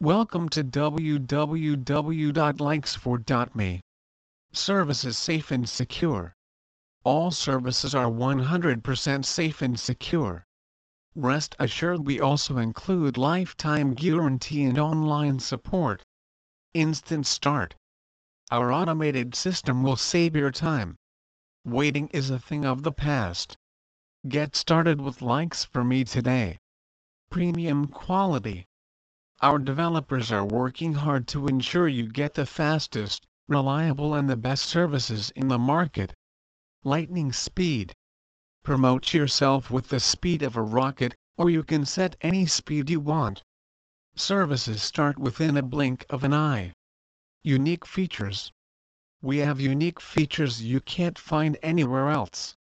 Welcome to www.likesfor.me. Service is safe and secure. All services are 100% safe and secure. Rest assured we also include lifetime guarantee and online support. Instant start. Our automated system will save your time. Waiting is a thing of the past. Get started with likes for me today. Premium quality. Our developers are working hard to ensure you get the fastest, reliable and the best services in the market. Lightning speed. Promote yourself with the speed of a rocket, or you can set any speed you want. Services start within a blink of an eye. Unique features. We have unique features you can't find anywhere else.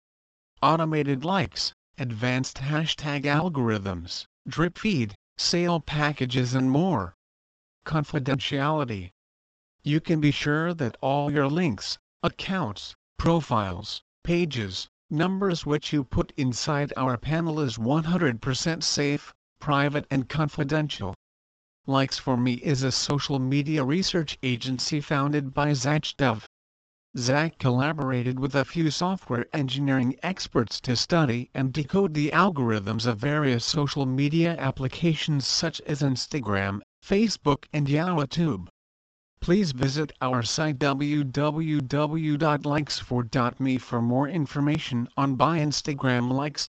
Automated likes, advanced hashtag algorithms, drip feed, sale packages and more. Confidentiality. You can be sure that all your links, accounts, profiles, pages, numbers which you put inside our panel is 100% safe, private and confidential. Likes for Me is a social media research agency founded by Zach Dove. Zach collaborated with a few software engineering experts to study and decode the algorithms of various social media applications such as Instagram, Facebook and YouTube. Please visit our site www.likesfor.me for more information on buy Instagram likes